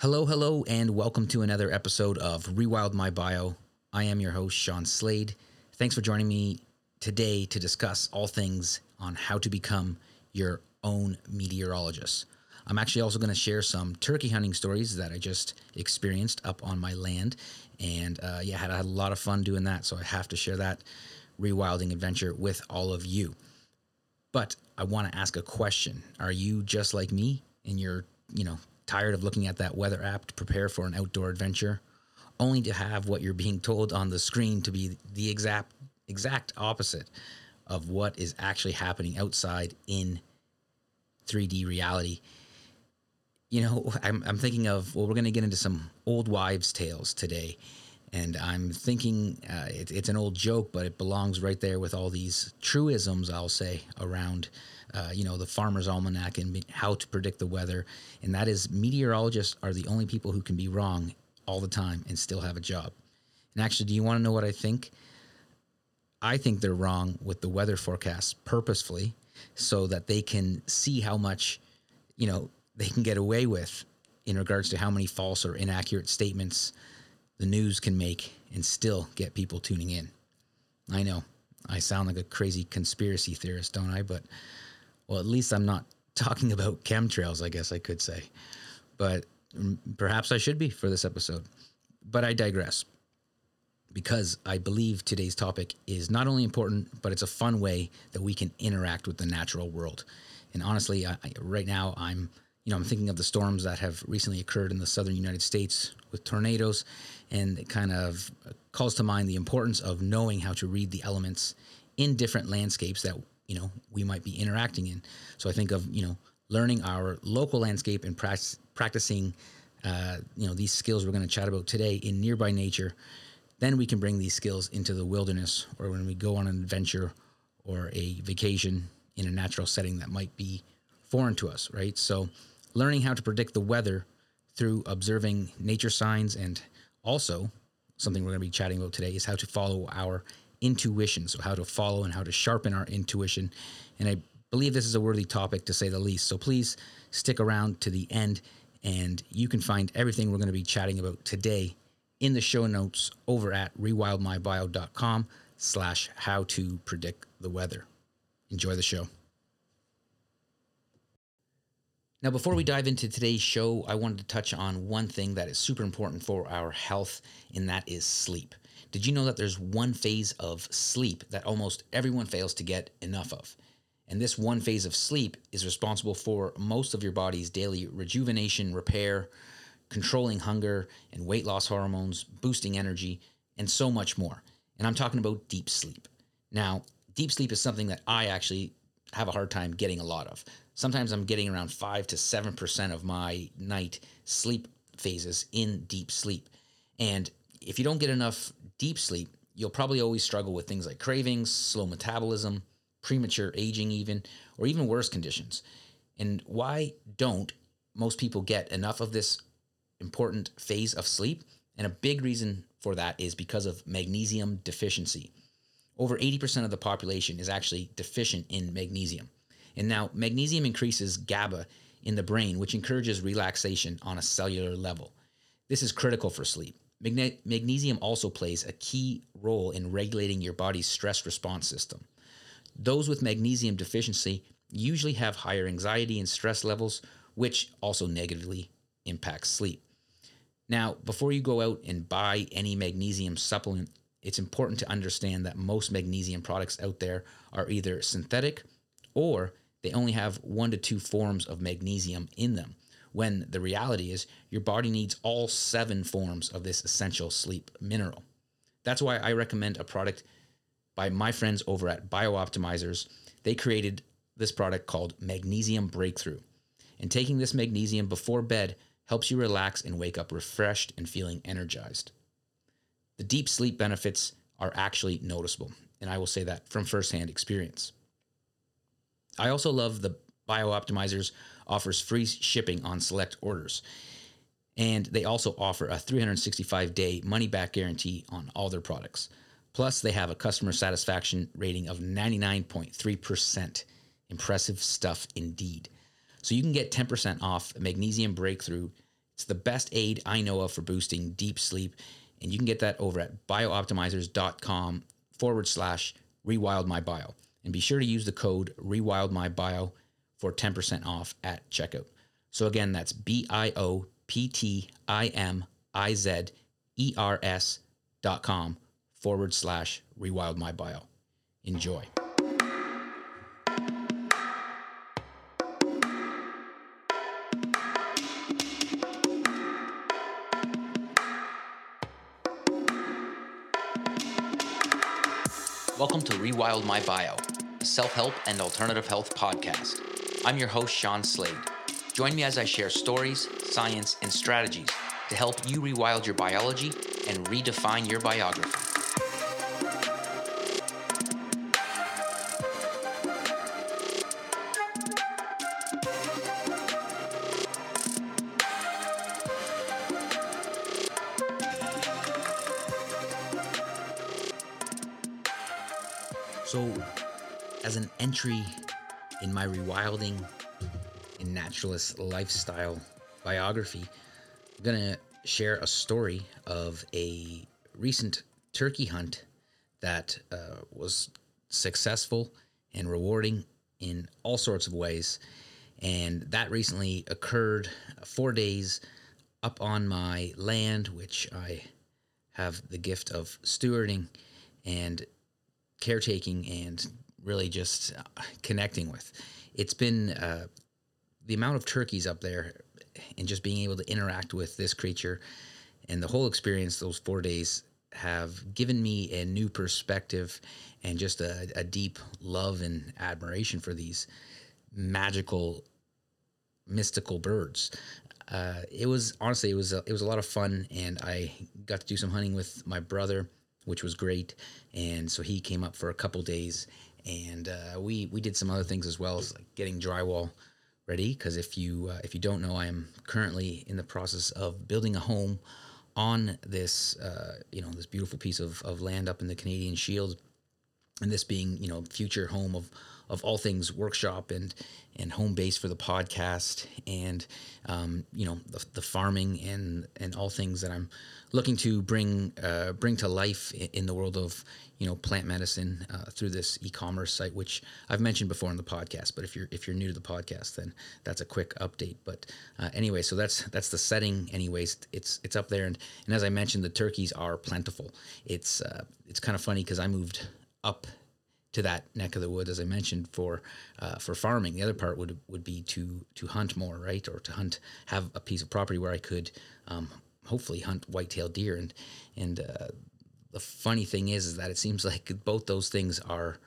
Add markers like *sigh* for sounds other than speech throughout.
Hello, hello, and welcome to another episode of Rewild My Bio. I am your host, Shawn Slade. Thanks for joining me today to discuss all things on how to become your own meteorologist. I'm actually also going to share some turkey hunting stories that I just experienced up on my land. And uh, yeah, I had, a lot of fun doing that. So I have to share that rewilding adventure with all of you. But I want to ask a question. Are you just like me and you're, you know, tired of looking at that weather app to prepare for an outdoor adventure, only to have what you're being told on the screen to be the exact exact opposite of what is actually happening outside in 3D reality? You know, I'm, I'm thinking of, well, we're going to get into some old wives' tales today. And I'm thinking uh, it, it's an old joke, but it belongs right there with all these truisms, I'll say, around, uh, you know, the farmer's almanac and how to predict the weather. And that is meteorologists are the only people who can be wrong all the time and still have a job. And actually, do you want to know what I think? I think they're wrong with the weather forecasts purposefully so that they can see how much, you know, they can get away with in regards to how many false or inaccurate statements the news can make and still get people tuning in. I know I sound like a crazy conspiracy theorist, don't I? But, well, at least I'm not *laughs* talking about chemtrails, I guess I could say. But perhaps I should be for this episode. But I digress because I believe today's topic is not only important, but it's a fun way that we can interact with the natural world. And honestly, I, right now I'm, you know, I'm thinking of the storms that have recently occurred in the southern United States with tornadoes, and it kind of calls to mind the importance of knowing how to read the elements in different landscapes that you know we might be interacting in. So I think of you know learning our local landscape and practicing, uh, you know, these skills we're going to chat about today in nearby nature then we can bring these skills into the wilderness or when we go on an adventure or a vacation in a natural setting that might be foreign to us, right? So, learning how to predict the weather through observing nature signs and also something we're going to be chatting about today is how to follow our intuition. So, how to follow and how to sharpen our intuition. And I believe this is a worthy topic to say the least. So, please stick around to the end and you can find everything we're going to be chatting about today in the show notes over at rewildmybio.com slash how to predict the weather. Enjoy the show. Now, before we dive into today's show, I wanted to touch on one thing that is super important for our health, and that is sleep. Did you know that there's one phase of sleep that almost everyone fails to get enough of? And this one phase of sleep is responsible for most of your body's daily rejuvenation, repair, controlling hunger and weight loss hormones, boosting energy, and so much more. And I'm talking about deep sleep. Now, deep sleep is something that I actually have a hard time getting a lot of. Sometimes I'm getting around 5 to 7% of my night sleep phases in deep sleep. And if you don't get enough deep sleep, you'll probably always struggle with things like cravings, slow metabolism, premature aging, even, or even worse conditions. And why don't most people get enough of this important phase of sleep. And a big reason for that is because of magnesium deficiency. Over 80% of the population is actually deficient in magnesium. And now, magnesium increases GABA in the brain, which encourages relaxation on a cellular level. This is critical for sleep. Magne- magnesium also plays a key role in regulating your body's stress response system. Those with magnesium deficiency usually have higher anxiety and stress levels, which also negatively impacts sleep. Now, before you go out and buy any magnesium supplement, it's important to understand that most magnesium products out there are either synthetic or they only have one to two forms of magnesium in them. When the reality is, your body needs all seven forms of this essential sleep mineral. That's why I recommend a product by my friends over at BiOptimizers. They created this product called Magnesium Breakthrough. And taking this magnesium before bed helps you relax and wake up refreshed and feeling energized. The deep sleep benefits are actually noticeable, and I will say that from firsthand experience. I also love the BiOptimizers offers free shipping on select orders. And they also offer a 365 day money back guarantee on all their products. Plus, they have a customer satisfaction rating of 99.3%. Impressive stuff indeed. So you can get 10% off Magnesium Breakthrough It's the best aid I know of for boosting deep sleep. And you can get that over at bioptimizers.com forward slash rewild my bio. And be sure to use the code rewild my bio for 10% off at checkout. So again, that's B I O P T I M I Z E R S dot com forward slash rewild my bio. Enjoy. Welcome to Rewild My Bio, a self help and alternative health podcast. I'm your host, Shawn Slade. Join me as I share stories, science, and strategies to help you rewild your biology and redefine your biography. So, as an entry in my rewilding and naturalist lifestyle biography, I'm going to share a story of a recent turkey hunt that uh, was successful and rewarding in all sorts of ways. And that recently occurred four days up on my land, which I have the gift of stewarding and caretaking and really just uh, connecting with. It's been uh, the amount of turkeys up there and just being able to interact with this creature and the whole experience those four days have given me a new perspective and just a, a deep love and admiration for these magical mystical birds uh, it was honestly it was a, it was a lot of fun and i got to do some hunting with my brother which was great. And so he came up for a couple days, and uh, we we did some other things as well, as like getting drywall ready. Because if you uh, if you don't know, I am currently in the process of building a home on this uh, you know this beautiful piece of, of land up in the Canadian Shield, and this being you know future home of of all things workshop and and home base for the podcast and um, you know the, the, farming and and all things that I'm looking to bring uh, bring to life in the world of you know plant medicine uh, through this e-commerce site which I've mentioned before in the podcast but if you're if you're new to the podcast then that's a quick update. But uh, anyway so that's that's the setting anyways. It's it's up there. And and as I mentioned the turkeys are plentiful. It's uh, it's kind of funny because I moved up to that neck of the woods, as I mentioned, for uh, for farming. The other part would would be to to hunt more, right, or to hunt, have a piece of property where I could um, hopefully hunt white-tailed deer. And and uh, the funny thing is, is that it seems like both those things are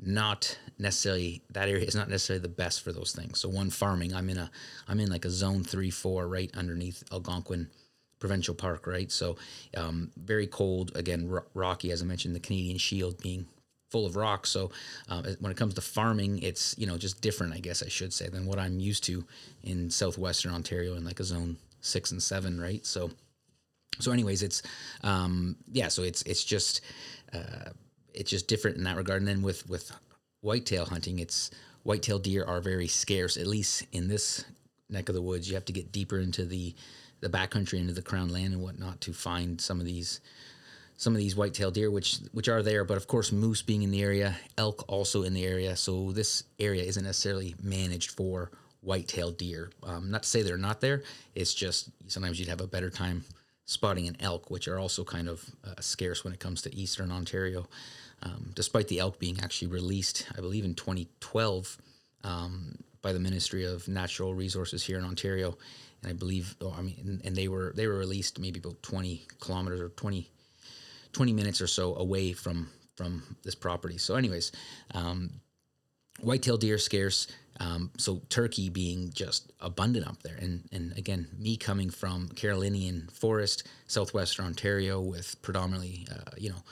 not necessarily that area is not necessarily the best for those things. So one farming, I'm in a I'm in like a zone three four right underneath Algonquin Provincial Park, right? So um, very cold again, rocky as I mentioned, the Canadian Shield being full of rocks. So um, when it comes to farming, it's you know just different, I guess I should say, than what I'm used to in southwestern Ontario in like a zone six and seven, right? So so anyways, it's um, yeah, so it's it's just uh, it's just different in that regard. And then with with whitetail hunting, it's whitetail deer are very scarce, at least in this neck of the woods. You have to get deeper into the the backcountry, into the crown land and whatnot to find some of these some of these white-tailed deer, which which are there, but of course moose being in the area, elk also in the area. So this area isn't necessarily managed for white-tailed deer. Um, not to say they're not there. It's just sometimes you'd have a better time spotting an elk, which are also kind of uh, scarce when it comes to eastern Ontario. Um, despite the elk being actually released, I believe in 2012 um, by the Ministry of Natural Resources here in Ontario, and I believe, oh, I mean, and, and they were they were released maybe about 20 kilometers or 20 20 minutes or so away from from this property. So, anyways, um, whitetail deer scarce. Um, so turkey being just abundant up there, and and again, me coming from Carolinian forest, southwestern Ontario, with predominantly, uh, you know,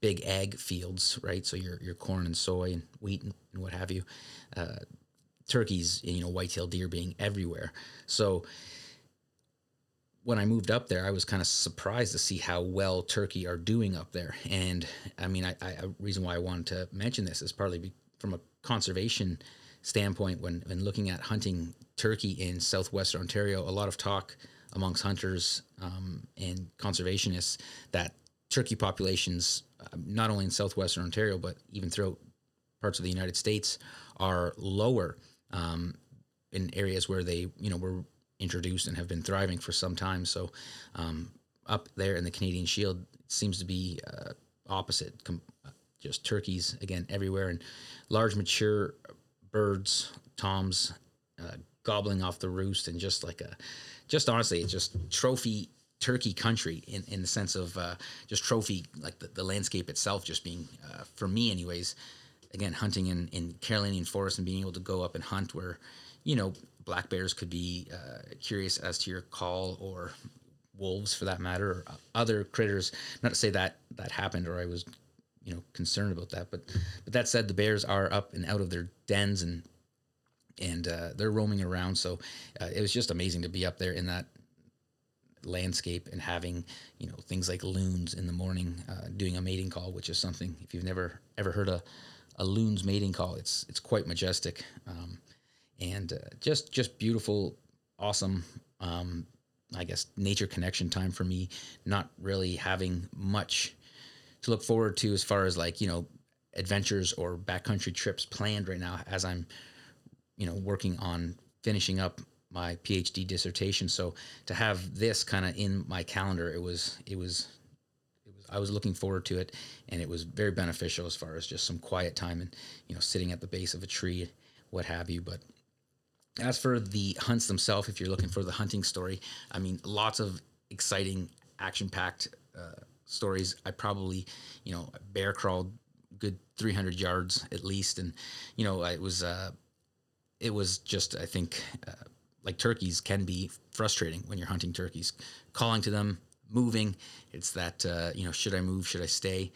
big ag fields, right? So your your corn and soy and wheat and, and what have you. Uh, turkeys, you know, whitetail deer being everywhere. So when I moved up there, I was kind of surprised to see how well turkey are doing up there. And I mean, I, reason why I wanted to mention this is partly from a conservation standpoint. When when looking at hunting turkey in southwestern Ontario, a lot of talk amongst hunters um, and conservationists that turkey populations, uh, not only in southwestern Ontario but even throughout parts of the United States, are lower um, in areas where they you know were introduced and have been thriving for some time. So um, up there in the Canadian Shield seems to be uh, opposite. Com- just turkeys again everywhere and large mature birds, toms, uh, gobbling off the roost and just like a, just honestly, it's just trophy turkey country in, in the sense of uh, just trophy, like the, the landscape itself just being, uh, for me anyways, again, hunting in, in Carolinian forest and being able to go up and hunt where, you know, black bears could be uh, curious as to your call or wolves for that matter or other critters. Not to say that that happened or I was you know concerned about that. But but that said, the bears are up and out of their dens and and uh, they're roaming around. So uh, it was just amazing to be up there in that landscape and having you know things like loons in the morning uh, doing a mating call, which is something if you've never ever heard a a loon's mating call, it's it's quite majestic um, and uh, just just beautiful, awesome. Um, I guess nature connection time for me. Not really having much to look forward to as far as like you know adventures or backcountry trips planned right now as I'm you know working on finishing up my PhD dissertation. So to have this kind of in my calendar, it was it was it was I was looking forward to it, and it was very beneficial as far as just some quiet time and you know sitting at the base of a tree, what have you. But as for the hunts themselves, if you're looking for the hunting story, I mean, lots of exciting, action-packed uh, stories. I probably, you know, bear crawled good 300 yards at least, and you know, it was uh, it was just I think uh, like turkeys can be frustrating when you're hunting turkeys, calling to them, moving. It's that uh, you know, should I move? Should I stay?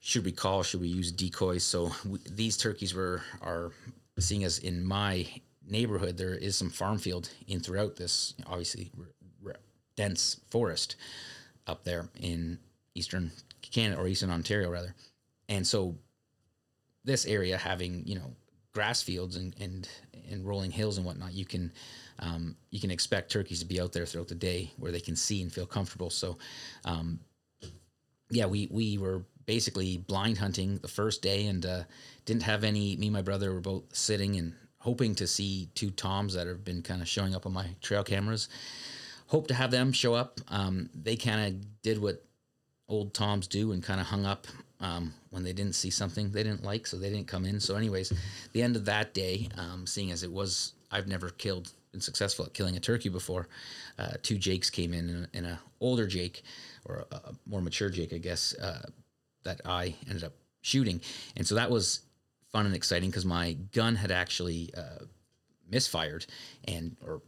Should we call? Should we use decoys? So we, these turkeys were are seeing as in my neighborhood there is some farm field in throughout this obviously r- r- dense forest up there in eastern Canada or eastern Ontario rather. And so this area having, you know, grass fields and, and, and rolling hills and whatnot, you can, um, you can expect turkeys to be out there throughout the day where they can see and feel comfortable. So, um, yeah, we, we were basically blind hunting the first day and, uh, didn't have any, me and my brother were both sitting and hoping to see two toms that have been kind of showing up on my trail cameras hope to have them show up. Um, they kind of did what old Toms do and kind of hung up um, when they didn't see something they didn't like, so they didn't come in. So, anyways, the end of that day, um, seeing as it was, I've never killed, been successful at killing a turkey before. Uh, two Jakes came in, and, an older Jake, or a, a more mature Jake, I guess, uh, that I ended up shooting, and so that was fun and exciting because my gun had actually uh, misfired and or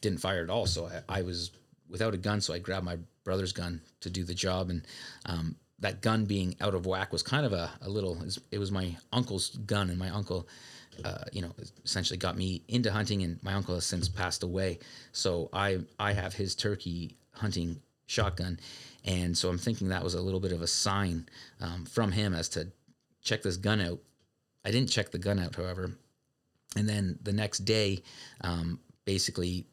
didn't fire at all. So I, I, was without a gun. So I grabbed my brother's gun to do the job. And um, that gun being out of whack was kind of a, a little, it was my uncle's gun. And my uncle, uh, you know, essentially got me into hunting. And my uncle has since passed away. So I, I have his turkey hunting shotgun. And so I'm thinking that was a little bit of a sign um, from him as to check this gun out. I didn't check the gun out, however. And then the next day, um, basically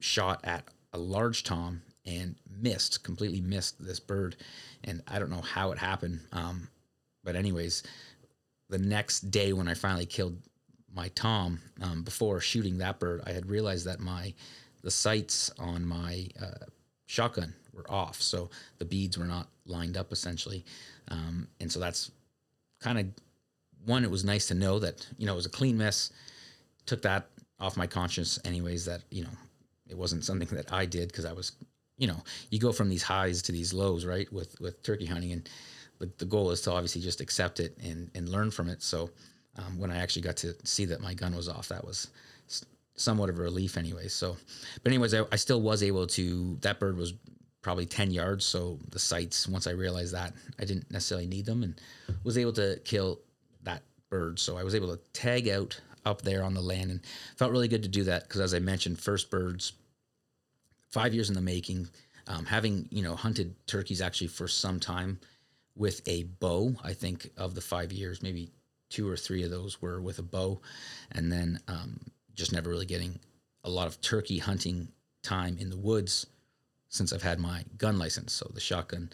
shot at a large tom and missed, completely missed this bird. And I don't know how it happened. Um, but, anyways, the next day when I finally killed my tom, um, before shooting that bird, I had realized that my the sights on my uh, shotgun were off, so the beads were not lined up essentially, um, and so that's kind of one. It was nice to know that you know it was a clean mess. Took that off my conscience, anyways. That you know it wasn't something that I did because I was, you know, you go from these highs to these lows, right? With with turkey hunting, and but the goal is to obviously just accept it and and learn from it. So um, when I actually got to see that my gun was off, that was somewhat of a relief, anyway. So, but anyways, I, I still was able to. That bird was probably 10 yards so the sights once i realized that i didn't necessarily need them and was able to kill that bird so i was able to tag out up there on the land and felt really good to do that because as i mentioned first birds five years in the making. Um, having you know hunted turkeys actually for some time with a bow. I think of the five years, maybe two or three of those were with a bow, and then um, just never really getting a lot of turkey hunting time in the woods since I've had my gun license. So the shotgun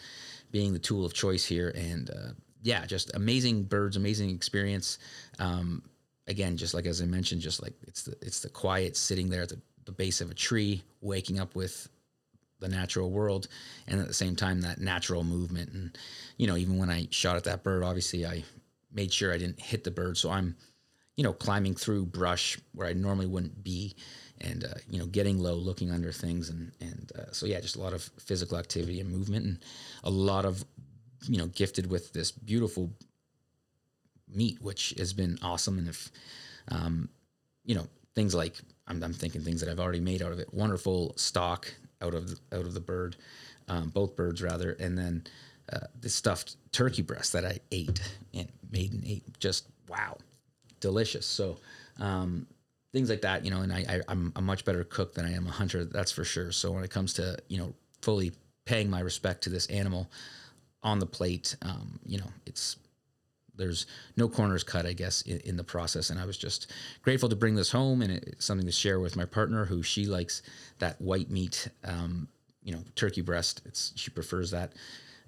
being the tool of choice here. And uh, yeah, just amazing birds, amazing experience. Um, again, just like as I mentioned, just like it's the it's the quiet sitting there at the, the base of a tree, waking up with the natural world, and at the same time that natural movement. And you know, even when I shot at that bird, obviously I made sure I didn't hit the bird, so I'm you know climbing through brush where I normally wouldn't be. And uh, you know, getting low, looking under things, and and uh, so yeah, just a lot of physical activity and movement, and a lot of you know, gifted with this beautiful meat, which has been awesome. And if, um, you know, things like I'm, I'm, thinking things that I've already made out of it. Wonderful stock out of the, out of the bird, um, both birds rather, and then uh, the stuffed turkey breast that I ate and made and ate. Just wow, delicious. So um, things like that, you know. And I, I I'm a much better cook than I am a hunter. That's for sure. So when it comes to you know fully paying my respect to this animal on the plate, um, you know, it's there's no corners cut, I guess, in, in, the process. And I was just grateful to bring this home and it's something to share with my partner, who she likes that white meat, um, you know, turkey breast. It's she prefers that,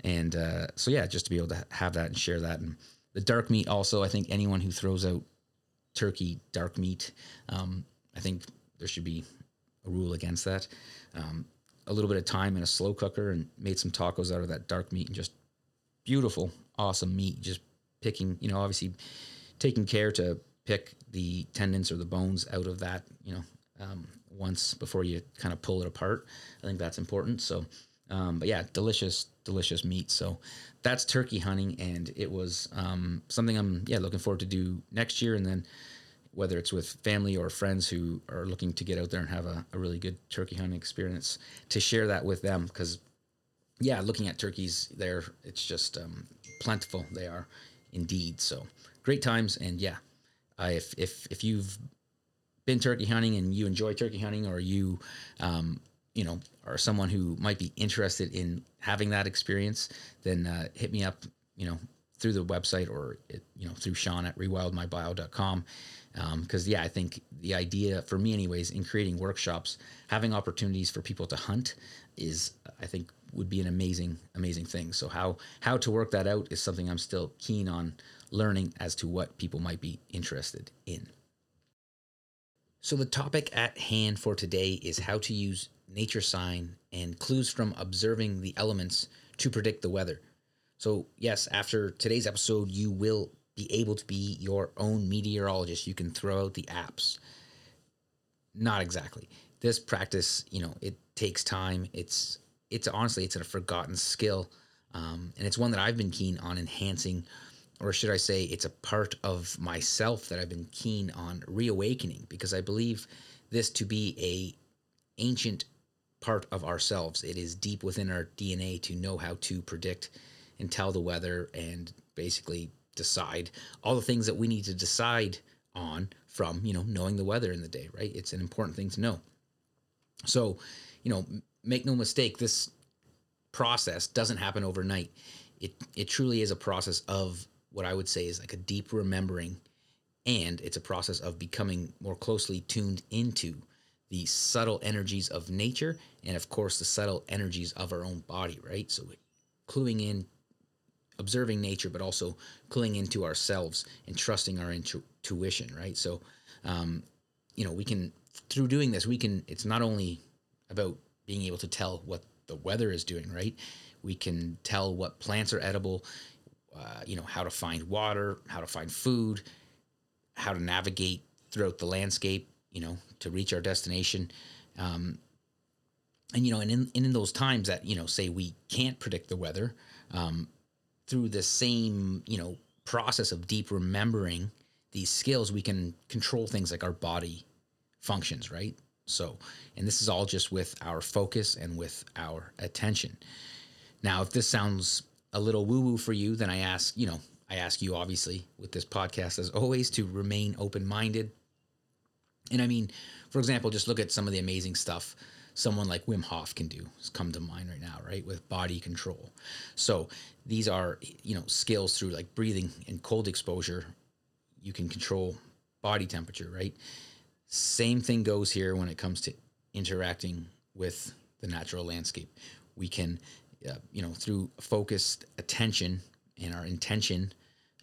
and uh, so yeah, just to be able to have that and share that. And the dark meat also, I think anyone who throws out turkey dark meat, um, I think there should be a rule against that. Um, a little bit of time in a slow cooker and made some tacos out of that dark meat and just beautiful, awesome meat. Just picking, you know, obviously taking care to pick the tendons or the bones out of that, you know, um, once before you kind of pull it apart. I think that's important. So, um, but yeah, delicious, delicious meat. So that's turkey hunting, and it was um, something I'm yeah looking forward to do next year, and then whether it's with family or friends who are looking to get out there and have a, a really good turkey hunting experience, to share that with them because yeah, looking at turkeys there, it's just um, plentiful. They are indeed. So great times, and yeah, uh, if if if you've been turkey hunting and you enjoy turkey hunting, or you, um, you know, are someone who might be interested in having that experience, then uh, hit me up. You know, through the website or it, you know through Shawn at rewildmybio.com. Because um, yeah, I think the idea for me, anyways, in creating workshops, having opportunities for people to hunt is, I think, would be an amazing, amazing thing. So how how to work that out is something I'm still keen on learning as to what people might be interested in. So the topic at hand for today is how to use nature sign and clues from observing the elements to predict the weather. So yes, after today's episode, you will be able to be your own meteorologist. You can throw out the apps. Not exactly. This practice, you know, it takes time. It's it's honestly it's a forgotten skill, um, and it's one that I've been keen on enhancing, or should I say, it's a part of myself that I've been keen on reawakening because I believe this to be a ancient part of ourselves. It is deep within our DNA to know how to predict and tell the weather and basically decide all the things that we need to decide on from you know knowing the weather in the day right it's an important thing to know so you know make no mistake, this process doesn't happen overnight. It it truly is a process of what I would say is like a deep remembering, and it's a process of becoming more closely tuned into the subtle energies of nature, and of course the subtle energies of our own body. Right, so cluing in, observing nature, but also cluing into ourselves and trusting our intu- intuition. Right, so um, you know we can through doing this we can. It's not only about being able to tell what the weather is doing, right? We can tell what plants are edible, uh, you know, how to find water, how to find food, how to navigate throughout the landscape, you know, to reach our destination. Um, and, you know, and in, and in those times that, you know, say we can't predict the weather, um, through the same, you know, process of deep remembering these skills, we can control things like our body functions, right? So, and this is all just with our focus and with our attention. Now, if this sounds a little woo woo for you, then I ask, you know, I ask you obviously with this podcast as always to remain open minded. And I mean, for example, just look at some of the amazing stuff someone like Wim Hof can do. It's come to mind right now, right? With body control. So these are, you know, skills through like breathing and cold exposure. You can control body temperature, right? Same thing goes here when it comes to interacting with the natural landscape. We can, uh, you know, through focused attention and our intention,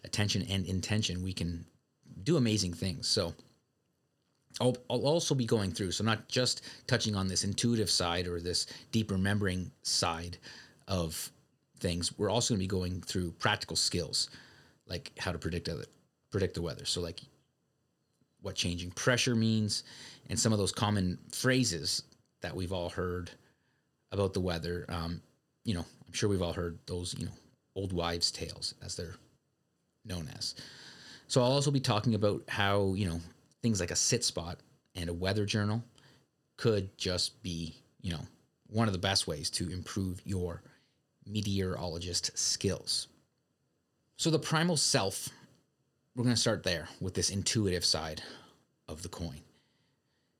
attention and intention, we can do amazing things. So I'll, I'll also be going through, so not just touching on this intuitive side or this deep remembering side of things. We're also going to be going through practical skills, like how to predict other, predict the weather. So like what changing pressure means, and some of those common phrases that we've all heard about the weather. Um, you know, I'm sure we've all heard those, you know, old wives' tales, as they're known as. So I'll also be talking about how, you know, things like a sit spot and a weather journal could just be, you know, one of the best ways to improve your meteorologist skills. So the primal self, we're going to start there with this intuitive side of the coin.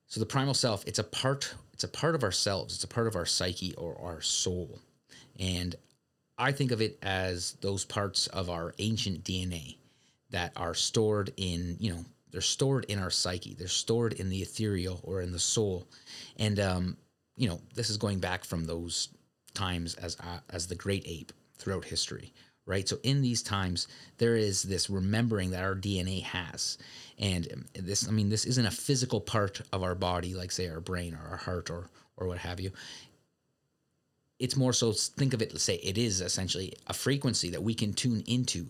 So the primal self, it's a part it's a part of ourselves, it's a part of our psyche or our soul. And I think of it as those parts of our ancient DNA that are stored in, you know, they're stored in our psyche. They're stored in the ethereal or in the soul. And um, you know, this is going back from those times as uh, as the great ape throughout history, right? So in these times, there is this remembering that our DNA has, and this, I mean, this isn't a physical part of our body, like say our brain or our heart or or what have you. It's more so think of it. Let's say it is essentially a frequency that we can tune into,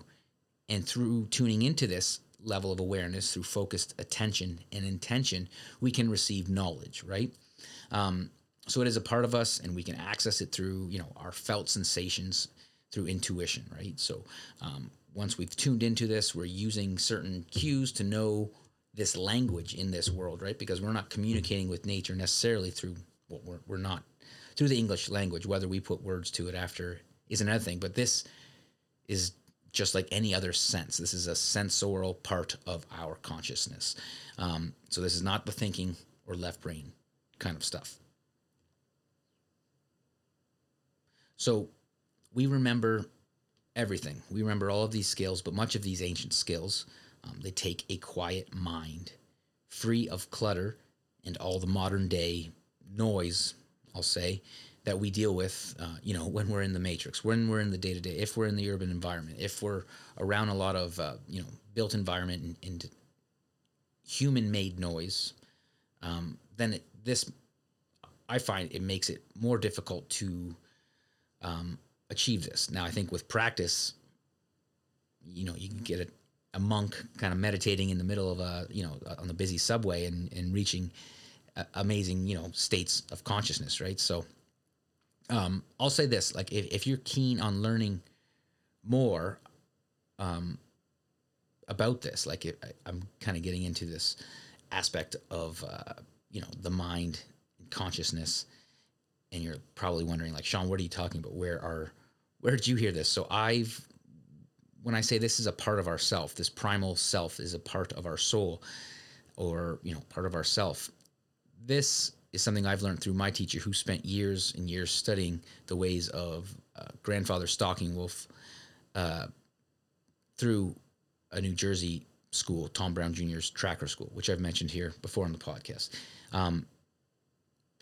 and through tuning into this level of awareness, through focused attention and intention, we can receive knowledge, right? Um, so it is a part of us, and we can access it through you know our felt sensations, through intuition, right? So um, once we've tuned into this, we're using certain cues to know this language in this world, right? Because we're not communicating with nature necessarily through what well, we're, we're not through the English language. Whether we put words to it after is another thing, but this is just like any other sense. This is a sensorial part of our consciousness. Um, so this is not the thinking or left brain kind of stuff. So we remember everything. We remember all of these skills, but much of these ancient skills, um, they take a quiet mind, free of clutter and all the modern day noise, I'll say, that we deal with, uh, you know, *laughs* when we're in the matrix, when we're in the day to day, if we're in the urban environment, if we're around a lot of, uh, you know, built environment and, and human made noise, um, then it, this, I find it makes it more difficult to um, achieve this. Now, I think with practice, you know, you can get a, a monk kind of meditating in the middle of a, you know, on the busy subway and, and reaching uh, amazing, you know, states of consciousness, right? So, um, I'll say this: like, if, if you're keen on learning more, um, about this, like, I, I'm kind of getting into this aspect of, uh, you know, the mind, consciousness, and you're probably wondering like shawn what are you talking about? Where are where did you hear this? So i've when i say this is a part of ourself this primal self is a part of our soul or you know part of ourself this is something i've learned through my teacher who spent years and years studying the ways of uh, grandfather stalking wolf uh, through a new jersey school tom brown jr's tracker school which i've mentioned here before on the podcast. Um,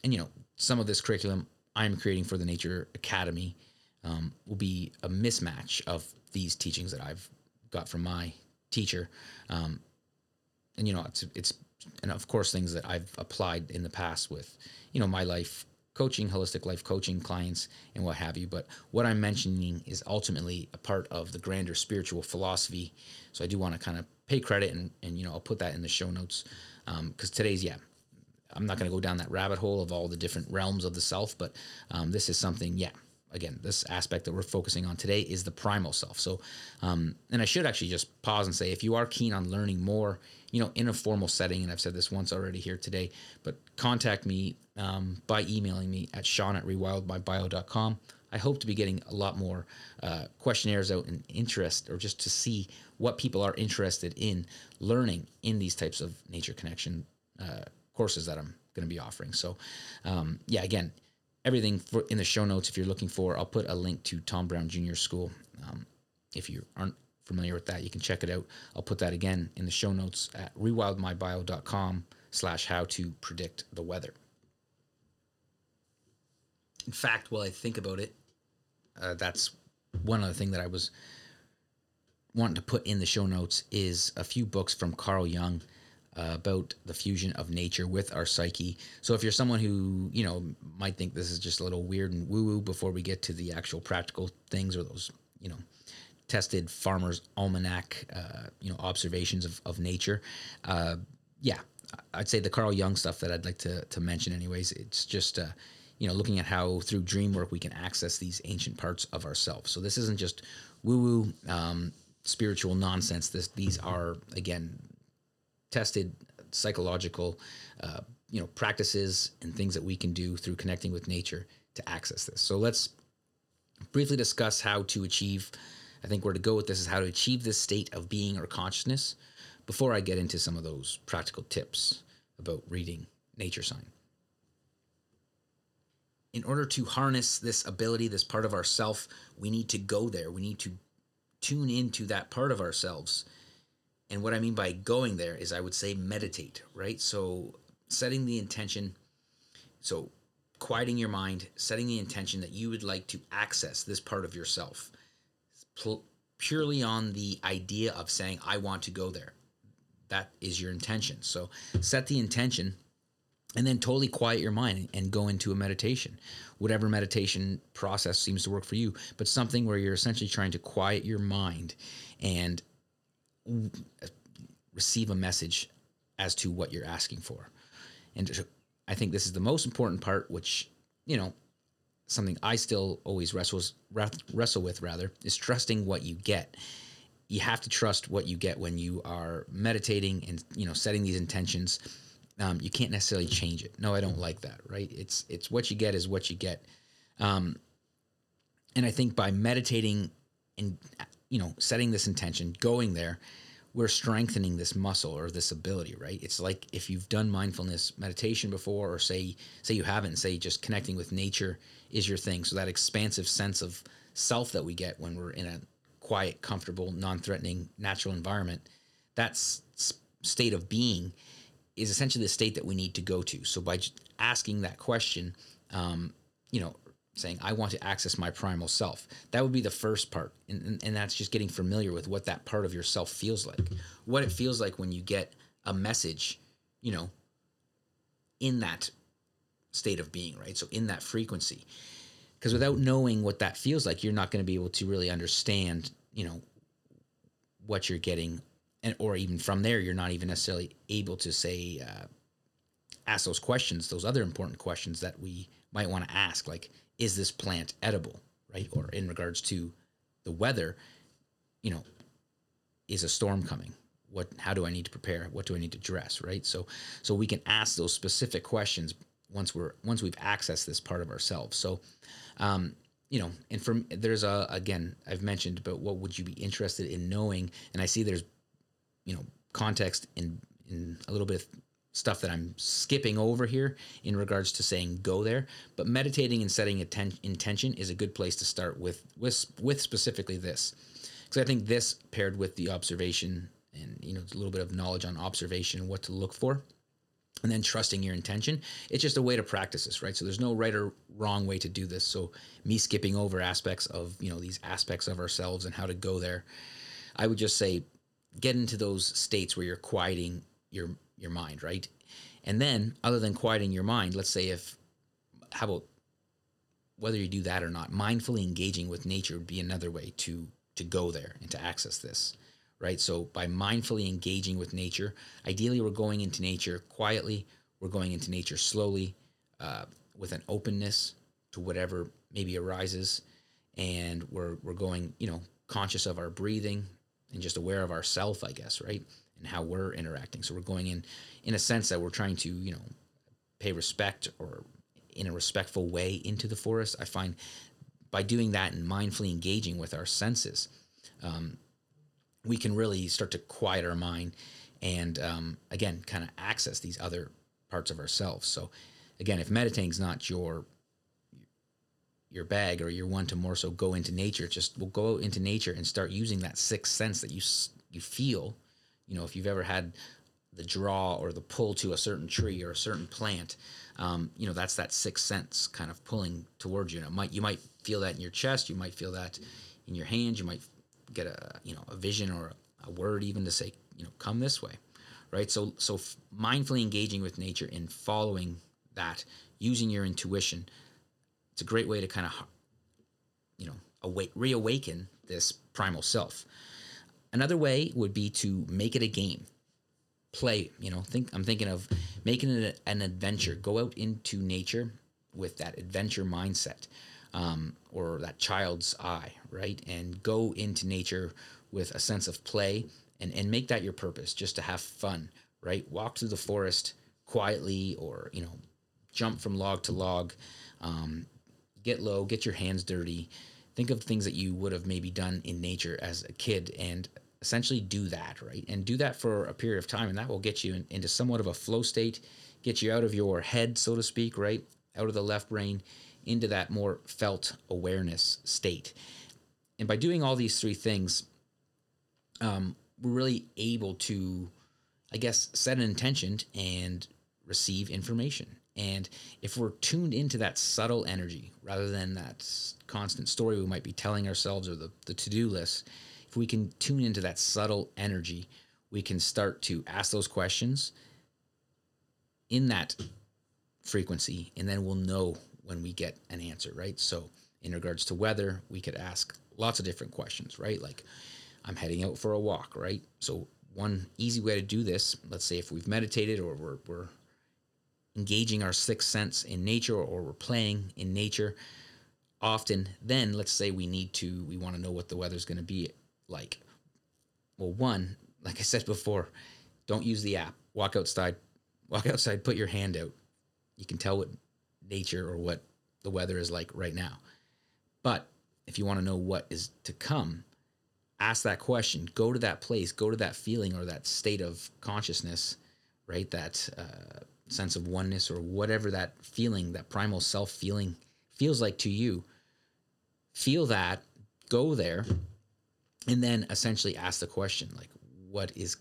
and you know some of this curriculum I'm creating for the Nature Academy um, will be a mismatch of these teachings that I've got from my teacher. Um, and, you know, it's, it's, and of course, things that I've applied in the past with, you know, my life coaching, holistic life coaching clients, and what have you. But what I'm mentioning is ultimately a part of the grander spiritual philosophy. So I do want to kind of pay credit and, and, you know, I'll put that in the show notes because um, today's, yeah, I'm not going to go down that rabbit hole of all the different realms of the self, but um, this is something, yeah. Again, this aspect that we're focusing on today is the primal self. So, um, and I should actually just pause and say, if you are keen on learning more, you know, in a formal setting, and I've said this once already here today, but contact me um, by emailing me at shawn at rewildmybio.com. I hope to be getting a lot more uh, questionnaires out and interest, or just to see what people are interested in learning in these types of nature connection uh, courses that I'm going to be offering. So, um, yeah, again, everything in the show notes. If you're looking for, I'll put a link to Tom Brown Jr. School. Um, if you aren't familiar with that, you can check it out. I'll put that again in the show notes at rewildmybio.com slash how to predict the weather. In fact, while I think about it, uh, that's one other thing that I was wanting to put in the show notes is a few books from Carl Jung uh, about the fusion of nature with our psyche. So if you're someone who you know might think this is just a little weird and woo woo before we get to the actual practical things or those you know tested farmer's almanac uh, you know observations of, of nature, uh, yeah, I'd say the Carl Jung stuff that I'd like to to mention anyways. It's just uh, you know looking at how through dream work we can access these ancient parts of ourselves. So this isn't just woo woo. Um, spiritual nonsense this these are again tested psychological uh, you know practices and things that we can do through connecting with nature to access this. So let's briefly discuss how to achieve i think where to go with this is how to achieve this state of being or consciousness before i get into some of those practical tips about reading nature sign. In order to harness this ability this part of ourself we need to go there. We need to tune into that part of ourselves and what I mean by going there is I would say meditate, right? So setting the intention, so quieting your mind, setting the intention that you would like to access this part of yourself purely on the idea of saying, I want to go there. That is your intention. So set the intention and then totally quiet your mind and go into a meditation whatever meditation process seems to work for you but something where you're essentially trying to quiet your mind and receive a message as to what you're asking for. And I think this is the most important part, which, you know, something I still always wrestles, wrestle with rather, is trusting what you get. You have to trust what you get when you are meditating and, you know, setting these intentions. Um, you can't necessarily change it. No, I don't like that. Right. It's, it's what you get is what you get. Um, and I think by meditating and you know, setting this intention, going there, we're strengthening this muscle or this ability, right? It's like if you've done mindfulness meditation before, or say say you haven't, say just connecting with nature is your thing. So that expansive sense of self that we get when we're in a quiet, comfortable, non-threatening, natural environment, that state of being is essentially the state that we need to go to. So by asking that question, um, you know, saying i want to access my primal self. That would be the first part and, and, and, that's just getting familiar with what that part of yourself feels like what it feels like when you get a message you know in that state of being right? So in that frequency. Because without knowing what that feels like you're not going to be able to really understand you know what you're getting and or even from there you're not even necessarily able to say uh, ask those questions those other important questions that we might want to ask like is this plant edible, right? Or in regards to the weather, you know, is a storm coming? What, how do I need to prepare? What do I need to dress, right? So, so we can ask those specific questions once we're once we've accessed this part of ourselves. So, um, you know, and from there's a again I've mentioned, but what would you be interested in knowing? And I see there's, you know, context in in a little bit of stuff that I'm skipping over here in regards to saying go there. But meditating and setting atten- intention is a good place to start with with with specifically this, because I think this paired with the observation and you know a little bit of knowledge on observation what to look for. And then trusting your intention. It's just a way to practice this, right? So there's no right or wrong way to do this. So me skipping over aspects of, you know, these aspects of ourselves and how to go there, I would just say get into those states where you're quieting your your mind, right? And then, other than quieting your mind, let's say if, how about whether you do that or not, mindfully engaging with nature would be another way to to go there and to access this, right? So by mindfully engaging with nature, ideally we're going into nature quietly, we're going into nature slowly, uh, with an openness to whatever maybe arises, and we're we're going, you know, conscious of our breathing and just aware of ourself, I guess, right? And how we're interacting. So we're going in in a sense that we're trying to, you know, pay respect or in a respectful way into the forest. I find by doing that and mindfully engaging with our senses, um, we can really start to quiet our mind and um, again kind of access these other parts of ourselves. So again, if meditating is not your your bag or you're one to more so go into nature, just we'll go into nature and start using that sixth sense that you you feel you know, if you've ever had the draw or the pull to a certain tree or a certain plant, um, you know, that's that sixth sense kind of pulling towards you. And it might you might feel that in your chest, you might feel that in your hands, you might get a you know a vision or a word even to say you know come this way, right? So so mindfully engaging with nature and following that, using your intuition, it's a great way to kind of you know awake, reawaken this primal self. Another way would be to make it a game. Play you know think i'm thinking of making it an adventure. Go out into nature with that adventure mindset um, or that child's eye right? And go into nature with a sense of play and, and make that your purpose just to have fun right? Walk through the forest quietly or you know jump from log to log um, get low get your hands dirty. Think of things that you would have maybe done in nature as a kid and essentially do that, right? And do that for a period of time, and that will get you in, into somewhat of a flow state, get you out of your head, so to speak, right? Out of the left brain into that more felt awareness state. And by doing all these three things, um, we're really able to, I guess, set an intention and receive information. And if we're tuned into that subtle energy rather than that constant story we might be telling ourselves or the, the to do list, if we can tune into that subtle energy, we can start to ask those questions in that frequency, and then we'll know when we get an answer, right? So, in regards to weather, we could ask lots of different questions, right? Like, I'm heading out for a walk, right? So, one easy way to do this, let's say if we've meditated or we're, we're engaging our sixth sense in nature or we're playing in nature, often then let's say we need to, we want to know what the weather's going to be like well one like i said before don't use the app. Walk outside walk outside put your hand out. You can tell what nature or what the weather is like right now. But if you want to know what is to come ask that question. Go to that place go to that feeling or that state of consciousness right? That uh, sense of oneness or whatever that feeling that primal self feeling feels like to you. Feel that go there and then essentially ask the question like what is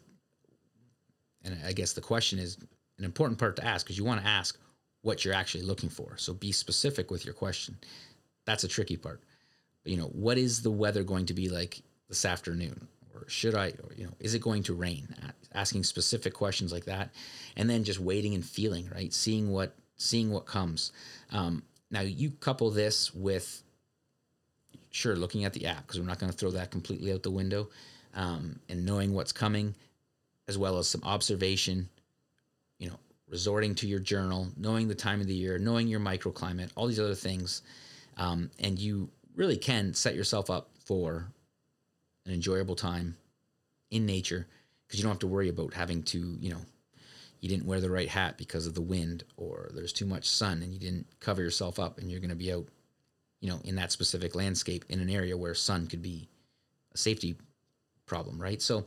and i guess the question is an important part to ask because you want to ask what you're actually looking for. So be specific with your question. That's a tricky part. But, you know what is the weather going to be like this afternoon? Or should i or, you know is it going to rain? Asking specific questions like that and then just waiting and feeling right? Seeing what seeing what comes. Um, now you couple this with sure, looking at the app because we're not going to throw that completely out the window, um, and knowing what's coming, as well as some observation, you know, resorting to your journal, knowing the time of the year, knowing your microclimate, all these other things, um, and you really can set yourself up for an enjoyable time in nature because you don't have to worry about having to, you know, you didn't wear the right hat because of the wind or there's too much sun and you didn't cover yourself up and you're going to be out you know, in that specific landscape in an area where sun could be a safety problem, right? So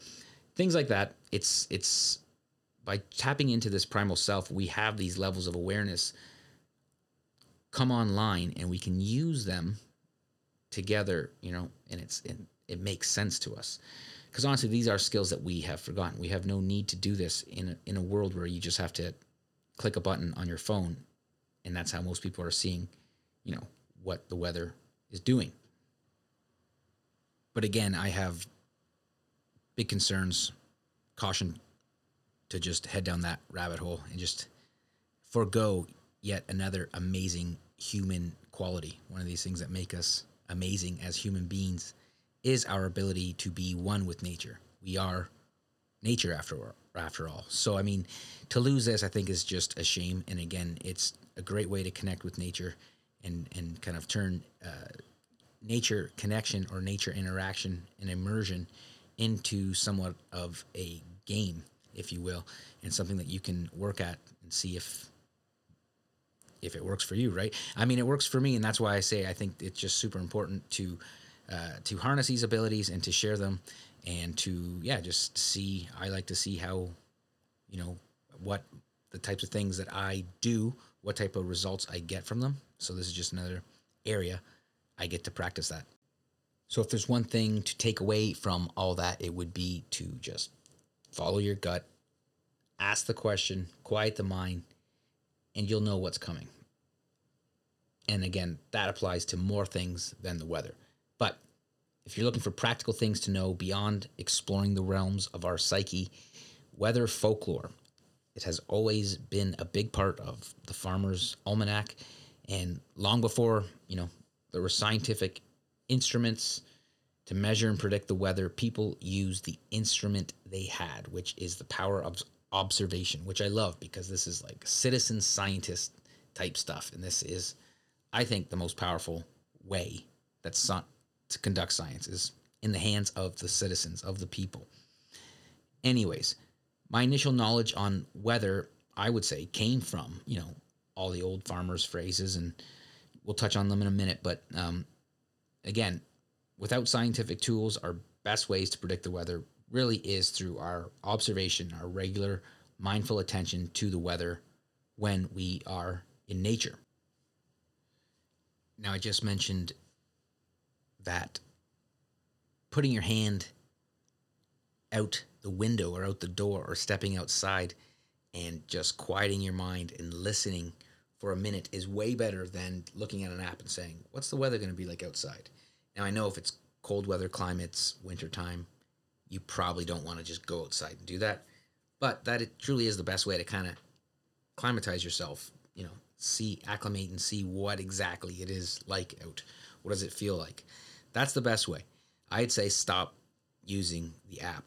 things like that. It's it's by tapping into this primal self, we have these levels of awareness come online and we can use them together, you know, and it's and it makes sense to us. Because honestly, these are skills that we have forgotten. We have no need to do this in a, in a world where you just have to click a button on your phone, and that's how most people are seeing, you know, what the weather is doing. But again, I have big concerns, caution to just head down that rabbit hole and just forego yet another amazing human quality. One of these things that make us amazing as human beings is our ability to be one with nature. We are nature after after all. So I mean, to lose this, I think is just a shame. And again, it's a great way to connect with nature and and kind of turn uh, nature connection or nature interaction and immersion into somewhat of a game, if you will, and something that you can work at and see if if it works for you, right? I mean, it works for me, and that's why I say I think it's just super important to uh, to harness these abilities and to share them, and to yeah, just see. I like to see how, you know, what the types of things that I do, what type of results I get from them, so this is just another area I get to practice that. So if there's one thing to take away from all that, it would be to just follow your gut, ask the question, quiet the mind, and you'll know what's coming. And again, that applies to more things than the weather. But if you're looking for practical things to know beyond exploring the realms of our psyche, weather folklore, it has always been a big part of the farmer's almanac. And long before, you know, there were scientific instruments to measure and predict the weather, people used the instrument they had, which is the power of observation, which I love because this is like citizen scientist type stuff. And this is, I think, the most powerful way that's to conduct science is in the hands of the citizens, of the people. Anyways, my initial knowledge on weather, I would say, came from, you know, all the old farmers' phrases, and we'll touch on them in a minute. But um, again, without scientific tools, our best ways to predict the weather really is through our observation, our regular mindful attention to the weather when we are in nature. Now, I just mentioned that putting your hand out the window or out the door or stepping outside and just quieting your mind and listening for a minute is way better than looking at an app and saying, What's the weather going to be like outside? Now, I know if it's cold weather climates, wintertime, you probably don't want to just go outside and do that. But that it truly is the best way to kind of climatize yourself, you know, see, acclimate and see what exactly it is like out. What does it feel like? That's the best way. I'd say stop using the app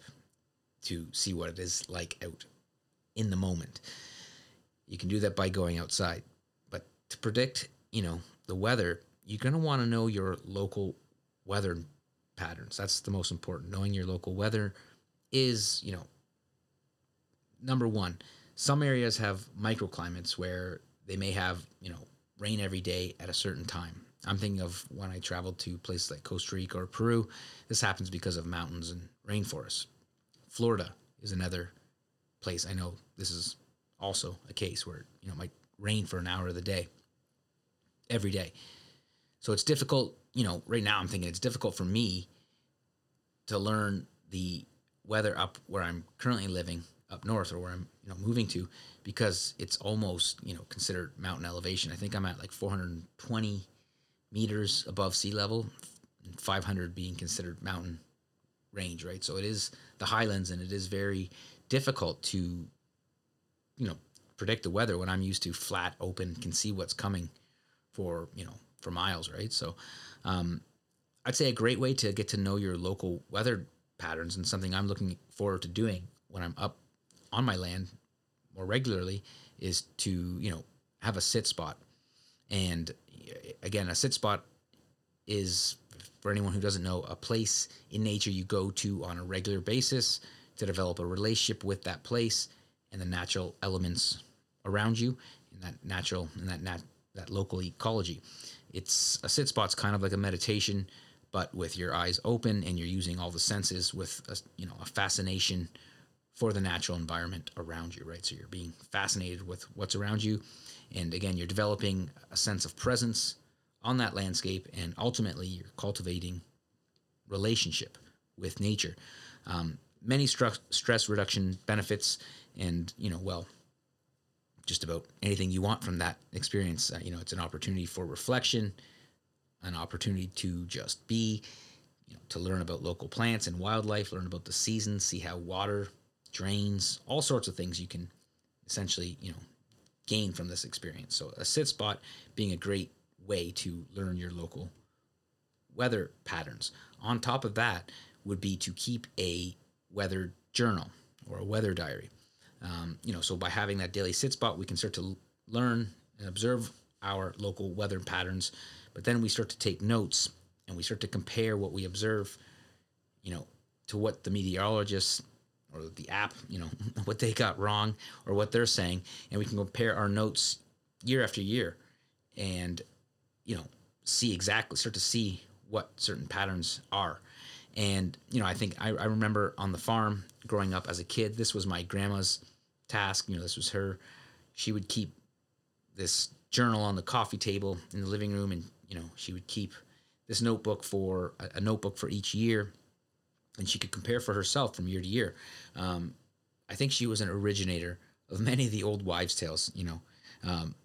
to see what it is like out in the moment. You can do that by going outside. To predict, you know, the weather, you're going to want to know your local weather patterns. That's the most important. Knowing your local weather is, you know, number 1. Some areas have microclimates where they may have, you know, rain every day at a certain time. I'm thinking of when I traveled to places like Costa Rica or Peru. This happens because of mountains and rainforests. Florida is another place. I know this is also a case where you know it might rain for an hour of the day every day. So it's difficult, you know, right now I'm thinking it's difficult for me to learn the weather up where I'm currently living up north or where I'm, you know, moving to because it's almost, you know, considered mountain elevation. I think I'm at like 420 meters above sea level, 500 being considered mountain range, right? So it is the highlands and it is very difficult to, you know, predict the weather when I'm used to flat, open, can see what's coming for, you know, for miles, right? So um, I'd say a great way to get to know your local weather patterns and something I'm looking forward to doing when I'm up on my land more regularly is to, you know, have a sit spot. And again, a sit spot is for anyone who doesn't know, a place in nature you go to on a regular basis to develop a relationship with that place and the natural elements around you in that natural and that nat- that local ecology. It's a sit spot's kind of like a meditation, but with your eyes open and you're using all the senses with a, you know a fascination for the natural environment around you, right? So you're being fascinated with what's around you, and again, you're developing a sense of presence on that landscape, and ultimately, you're cultivating relationship with nature. Um, many stress stress reduction benefits, and you know, well, just about anything you want from that experience. Uh, you know, it's an opportunity for reflection, an opportunity to just be, you know, to learn about local plants and wildlife, learn about the seasons, see how water drains, all sorts of things you can essentially, you know, gain from this experience. So a sit spot being a great way to learn your local weather patterns. On top of that, would be to keep a weather journal or a weather diary. Um, you know, so by having that daily sit spot, we can start to learn and observe our local weather patterns. But then we start to take notes and we start to compare what we observe, you know, to what the meteorologists or the app, you know, *laughs* what they got wrong or what they're saying, and we can compare our notes year after year, and you know, see exactly start to see what certain patterns are. And you know, I think I, I remember on the farm growing up as a kid, this was my grandma's task. You know, this was her. She would keep this journal on the coffee table in the living room, and you know, she would keep this notebook for a, notebook for each year and she could compare for herself from year to year. Um, I think she was an originator of many of the old wives' tales. You know, um,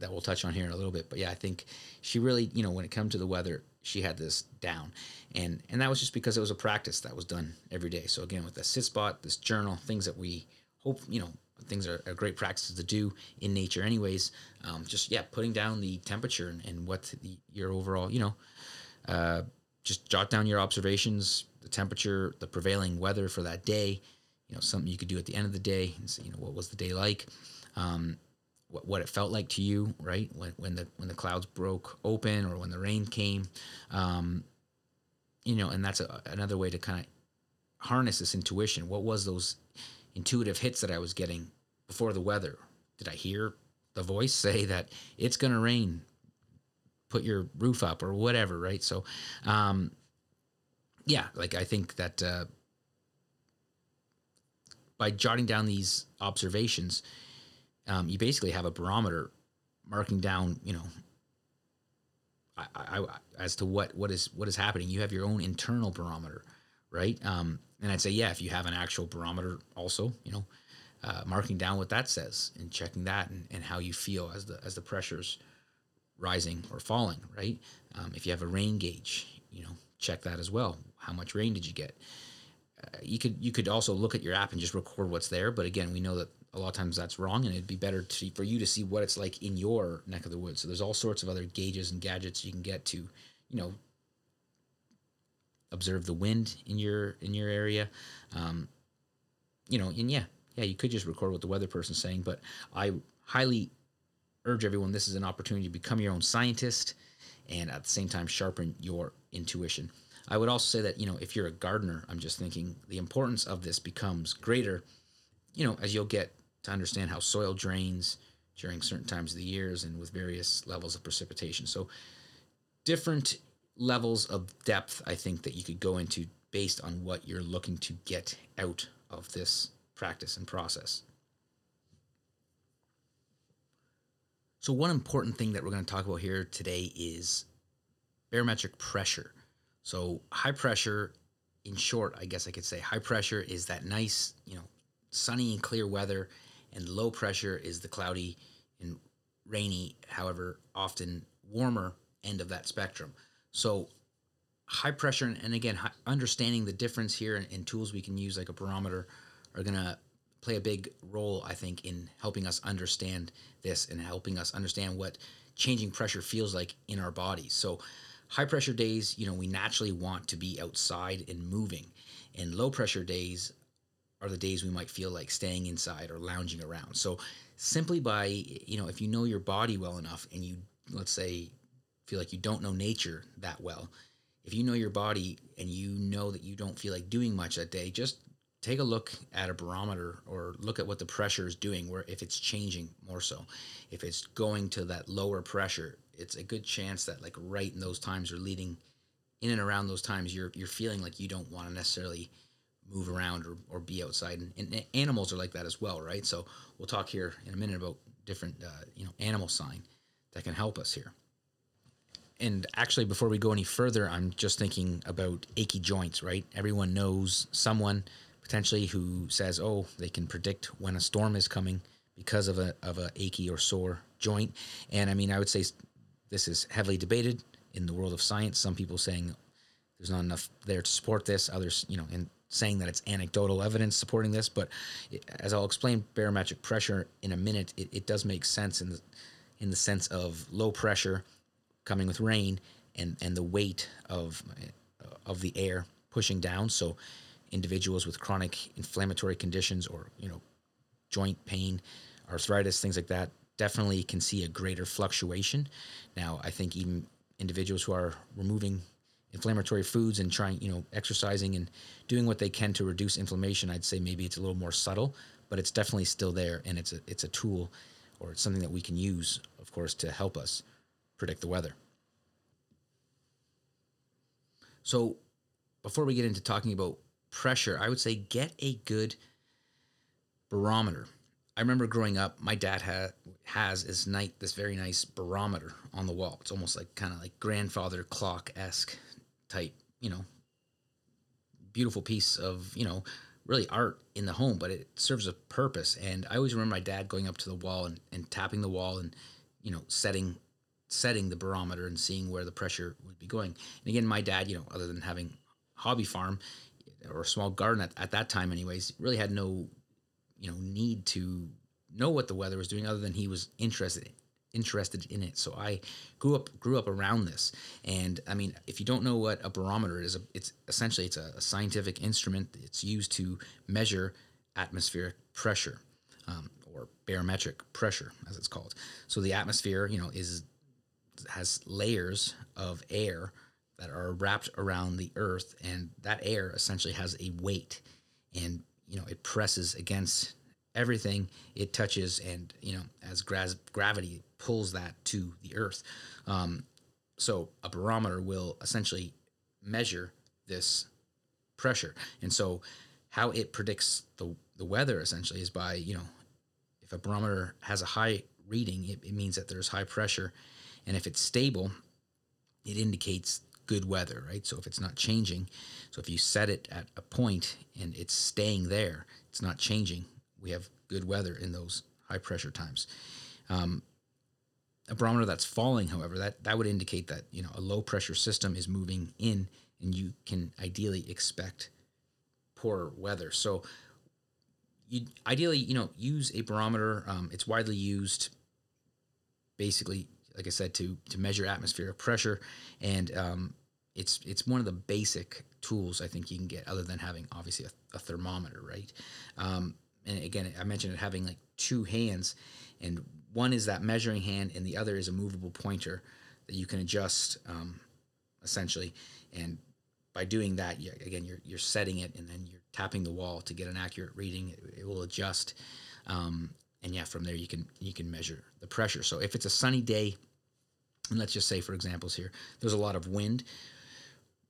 that we'll touch on here in a little bit. But yeah, I think she really, you know, when it comes to the weather, she had this down, and and that was just because it was a practice that was done every day. So again, with the sit spot, this journal, things that we hope, you know, things are, are great practices to do in nature, anyways. Um, just yeah, putting down the temperature and, and what the, your overall, you know, uh, just jot down your observations, the temperature, the prevailing weather for that day. You know, something you could do at the end of the day and say, you know, what was the day like? Um, what, what it felt like to you, right? When, when the when the clouds broke open or when the rain came, um, you know, and that's a, another way to kind of harness this intuition. What was those intuitive hits that I was getting before the weather? Did I hear the voice say that it's going to rain? Put your roof up or whatever, right? So, um, yeah, like I think that uh, by jotting down these observations, um, you basically have a barometer marking down, you know, I, I, as to what what is what is happening. You have your own internal barometer, right? Um, and I'd say, yeah, if you have an actual barometer, also, you know, uh, marking down what that says and checking that and, and how you feel as the as the pressures rising or falling, right? Um, if you have a rain gauge, you know, check that as well. How much rain did you get? Uh, you could you could also look at your app and just record what's there. But again, we know that a lot of times that's wrong, and it'd be better to, for you to see what it's like in your neck of the woods. So there's all sorts of other gauges and gadgets you can get to, you know, observe the wind in your in your area. Um, you know, and yeah, yeah, you could just record what the weather person's saying, but I highly urge everyone this is an opportunity to become your own scientist and at the same time sharpen your intuition. I would also say that, you know, if you're a gardener, I'm just thinking the importance of this becomes greater, you know, as you'll get to understand how soil drains during certain times of the years and with various levels of precipitation. So different levels of depth I think that you could go into based on what you're looking to get out of this practice and process. So, one important thing that we're going to talk about here today is barometric pressure. So, high pressure, in short, I guess I could say high pressure is that nice, you know, sunny and clear weather, and low pressure is the cloudy and rainy, however, often warmer end of that spectrum. So, high pressure, and, and again, understanding the difference here and, and tools we can use like a barometer are going to play a big role, I think, in helping us understand this and helping us understand what changing pressure feels like in our bodies. So, high pressure days, you know, we naturally want to be outside and moving, and low pressure days are the days we might feel like staying inside or lounging around. So, simply by, you know, if you know your body well enough and you, let's say, feel like you don't know nature that well, if you know your body and you know that you don't feel like doing much that day, just take a look at a barometer or look at what the pressure is doing where if it's changing more so if it's going to that lower pressure it's a good chance that like right in those times or leading in and around those times you're you're feeling like you don't want to necessarily move around or, or be outside and, and, animals are like that as well right so we'll talk here in a minute about different uh, you know animal sign that can help us here and actually before we go any further i'm just thinking about achy joints right everyone knows someone potentially who says, oh, they can predict when a storm is coming because of a of a achy or sore joint. And I mean, I would say this is heavily debated in the world of science. Some people saying there's not enough there to support this. Others, you know, in saying that it's anecdotal evidence supporting this. But as I'll explain barometric pressure in a minute, it, it does make sense in the in the sense of low pressure coming with rain and and the weight of of the air pushing down. So individuals with chronic inflammatory conditions or you know joint pain arthritis things like that definitely can see a greater fluctuation now i think even individuals who are removing inflammatory foods and trying you know exercising and doing what they can to reduce inflammation i'd say maybe it's a little more subtle but it's definitely still there and it's a it's a tool or it's something that we can use of course to help us predict the weather so before we get into talking about pressure, I would say get a good barometer. I remember growing up, my dad had has this night this very nice barometer on the wall. It's almost like kind of like grandfather clock esque type, you know, beautiful piece of you know really art in the home, but it serves a purpose. And I always remember my dad going up to the wall and, and tapping the wall and, you know, setting setting the barometer and seeing where the pressure would be going. And again, my dad, you know, other than having hobby farm or a small garden at, at that time anyways, really had no, you know, need to know what the weather was doing other than he was interested interested in it. So I grew up grew up around this. And I mean, if you don't know what a barometer is, it's essentially it's a, a scientific instrument. It's used to measure atmospheric pressure, um, or barometric pressure, as it's called. So the atmosphere, you know, is has layers of air that are wrapped around the Earth, and that air essentially has a weight, and you know it presses against everything it touches, and you know as gra- gravity pulls that to the Earth. Um, so a barometer will essentially measure this pressure, and so how it predicts the the weather essentially is by you know if a barometer has a high reading, it, it means that there's high pressure and if it's stable, it indicates good weather, right? So if it's not changing, so if you set it at a point and it's staying there, it's not changing, we have good weather in those high pressure times. Um, a barometer that's falling, however, that, that would indicate that you know a low pressure system is moving in, and you can ideally expect poor weather. So you ideally you know use a barometer. Um, it's widely used basically like I said, to to measure atmospheric pressure, and um, it's it's one of the basic tools I think you can get, other than having obviously a, a thermometer, right? Um, and again, I mentioned it having like two hands, and one is that measuring hand, and the other is a movable pointer that you can adjust um, essentially, and by doing that, you, again, you're you're setting it, and then you're tapping the wall to get an accurate reading. It, it will adjust. Um, and yeah, from there you can you can measure the pressure. So if it's a sunny day, and let's just say for examples here, there's a lot of wind.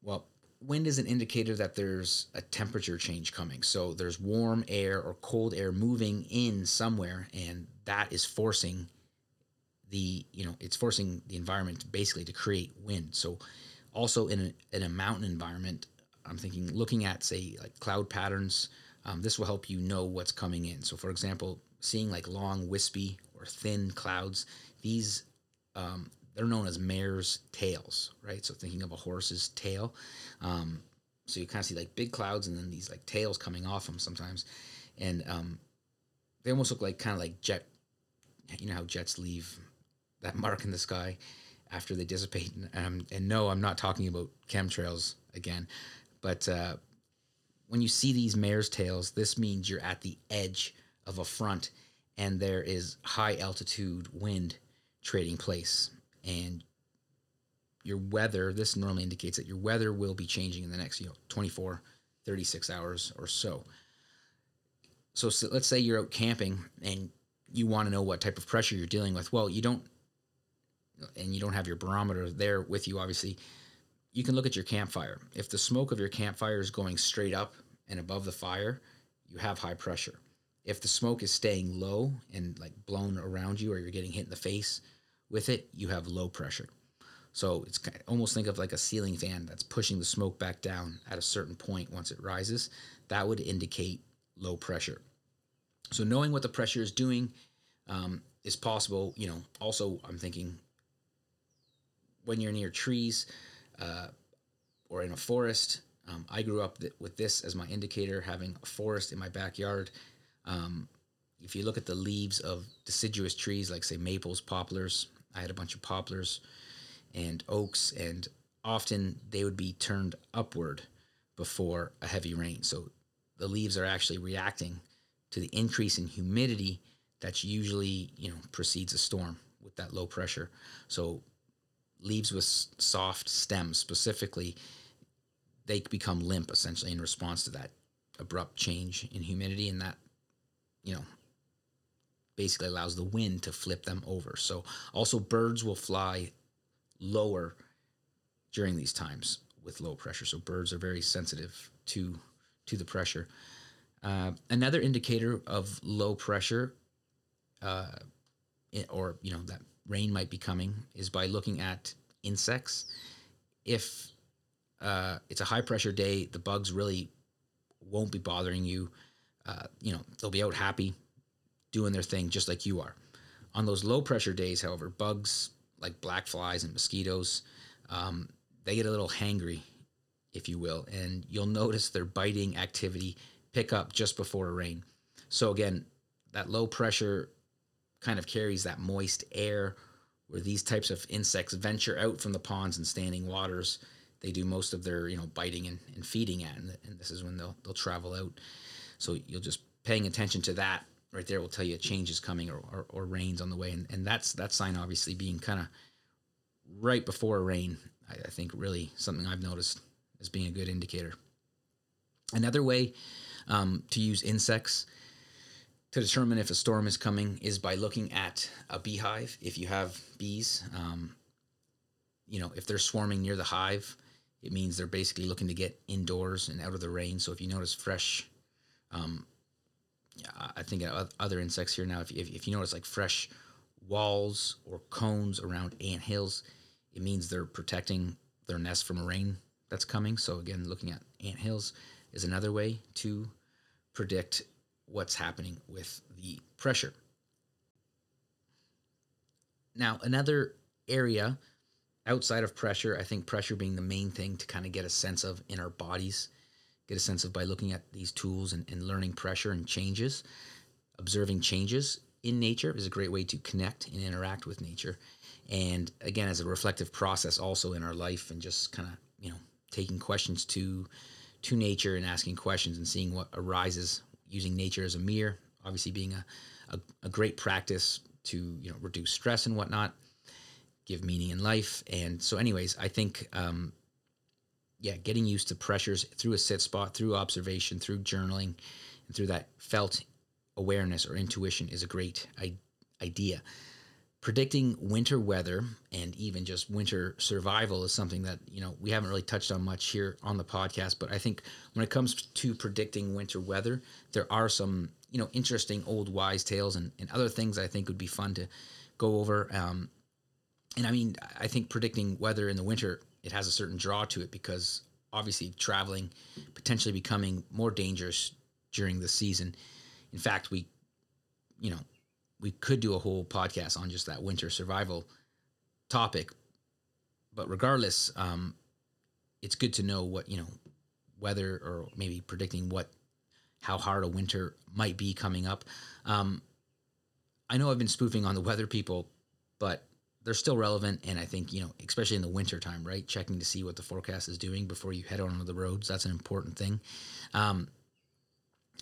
Well, wind is an indicator that there's a temperature change coming. So there's warm air or cold air moving in somewhere, and that is forcing the you know it's forcing the environment basically to create wind. So also in a, in a mountain environment, I'm thinking looking at say like cloud patterns. Um, this will help you know what's coming in. So, for example, seeing like long, wispy or thin clouds, these um, they're known as mare's tails, right? So thinking of a horse's tail. Um, so you kind of see like big clouds and then these like tails coming off them sometimes, and um, they almost look like kind of like jet. You know how jets leave that *laughs* mark in the sky after they dissipate. And, um, and no, I'm not talking about chemtrails again, but uh, when you see these mare's tails, this means you're at the edge of a front and there is high altitude wind trading place and your weather this normally indicates that your weather will be changing in the next you know 24 36 hours or so. So, so let's say you're out camping and you want to know what type of pressure you're dealing with. Well you don't and you don't have your barometer there with you obviously. You can look at your campfire. If the smoke of your campfire is going straight up and above the fire you have high pressure. If the smoke is staying low and like blown around you or you're getting hit in the face with it, you have low pressure. So it's kind of, almost think of like a ceiling fan that's pushing the smoke back down at a certain point once it rises. That would indicate low pressure. So knowing what the pressure is doing um, is possible. You know, also I'm thinking when you're near trees uh, or in a forest. Um, I grew up th- with this as my indicator, having a forest in my backyard. Um, if you look at the leaves of deciduous trees, like say maples, poplars, I had a bunch of poplars and oaks, and often they would be turned upward before a heavy rain. So the leaves are actually reacting to the increase in humidity that usually you know precedes a storm with that low pressure. So leaves with soft stems specifically they become limp essentially in response to that abrupt change in humidity and that you know basically allows the wind to flip them over. So also birds will fly lower during these times with low pressure. So birds are very sensitive to to the pressure. Uh, another indicator of low pressure, uh, or you know that rain might be coming, is by looking at insects. If uh, it's a high pressure day, the bugs really won't be bothering you. Uh, you know, they'll be out happy, doing their thing just like you are. On those low pressure days, however, bugs like black flies and mosquitoes, um, they get a little hangry, if you will, and you'll notice their biting activity pick up just before a rain. So again, that low pressure kind of carries that moist air where these types of insects venture out from the ponds and standing waters. They do most of their you know biting and, and feeding at, and, and this is when they'll they'll travel out. So you'll just paying attention to that right there will tell you a change is coming or, or, or rains on the way, and, and that's that sign obviously being kind of right before a rain. I, I think really something I've noticed as being a good indicator. Another way um, to use insects to determine if a storm is coming is by looking at a beehive. If you have bees, um, you know, if they're swarming near the hive, it means they're basically looking to get indoors and out of the rain. So if you notice fresh, um, I think other insects here now, if, if, if you notice like fresh walls or cones around ant hills, it means they're protecting their nest from rain that's coming. So again, looking at ant hills is another way to predict what's happening with the pressure. Now, another area outside of pressure, I think pressure being the main thing to kind of get a sense of in our bodies, get a sense of by looking at these tools and, and learning pressure and changes, observing changes in nature is a great way to connect and interact with nature. And again, as a reflective process also in our life and just kind of, you know, taking questions to to nature and asking questions and seeing what arises using nature as a mirror, obviously being a, a, a great practice to you know reduce stress and whatnot, give meaning in life. And so, anyways, I think um, yeah, getting used to pressures through a sit spot, through observation, through journaling, and through that felt awareness or intuition is a great I- idea. Predicting winter weather and even just winter survival is something that you know we haven't really touched on much here on the podcast but i think when it comes to predicting winter weather there are some you know interesting old wise tales and, and other things i think would be fun to go over. Um, and i mean i think predicting weather in the winter it has a certain draw to it because obviously traveling potentially becoming more dangerous during the season in fact we you know we could do a whole podcast on just that winter survival topic. But regardless, um, it's good to know what you know weather or maybe predicting what how hard a winter might be coming up. Um, I know I've been spoofing on the weather people, but they're still relevant, and I think you know, especially in the winter time, right? Checking to see what the forecast is doing before you head on the roads. That's an important thing. Um,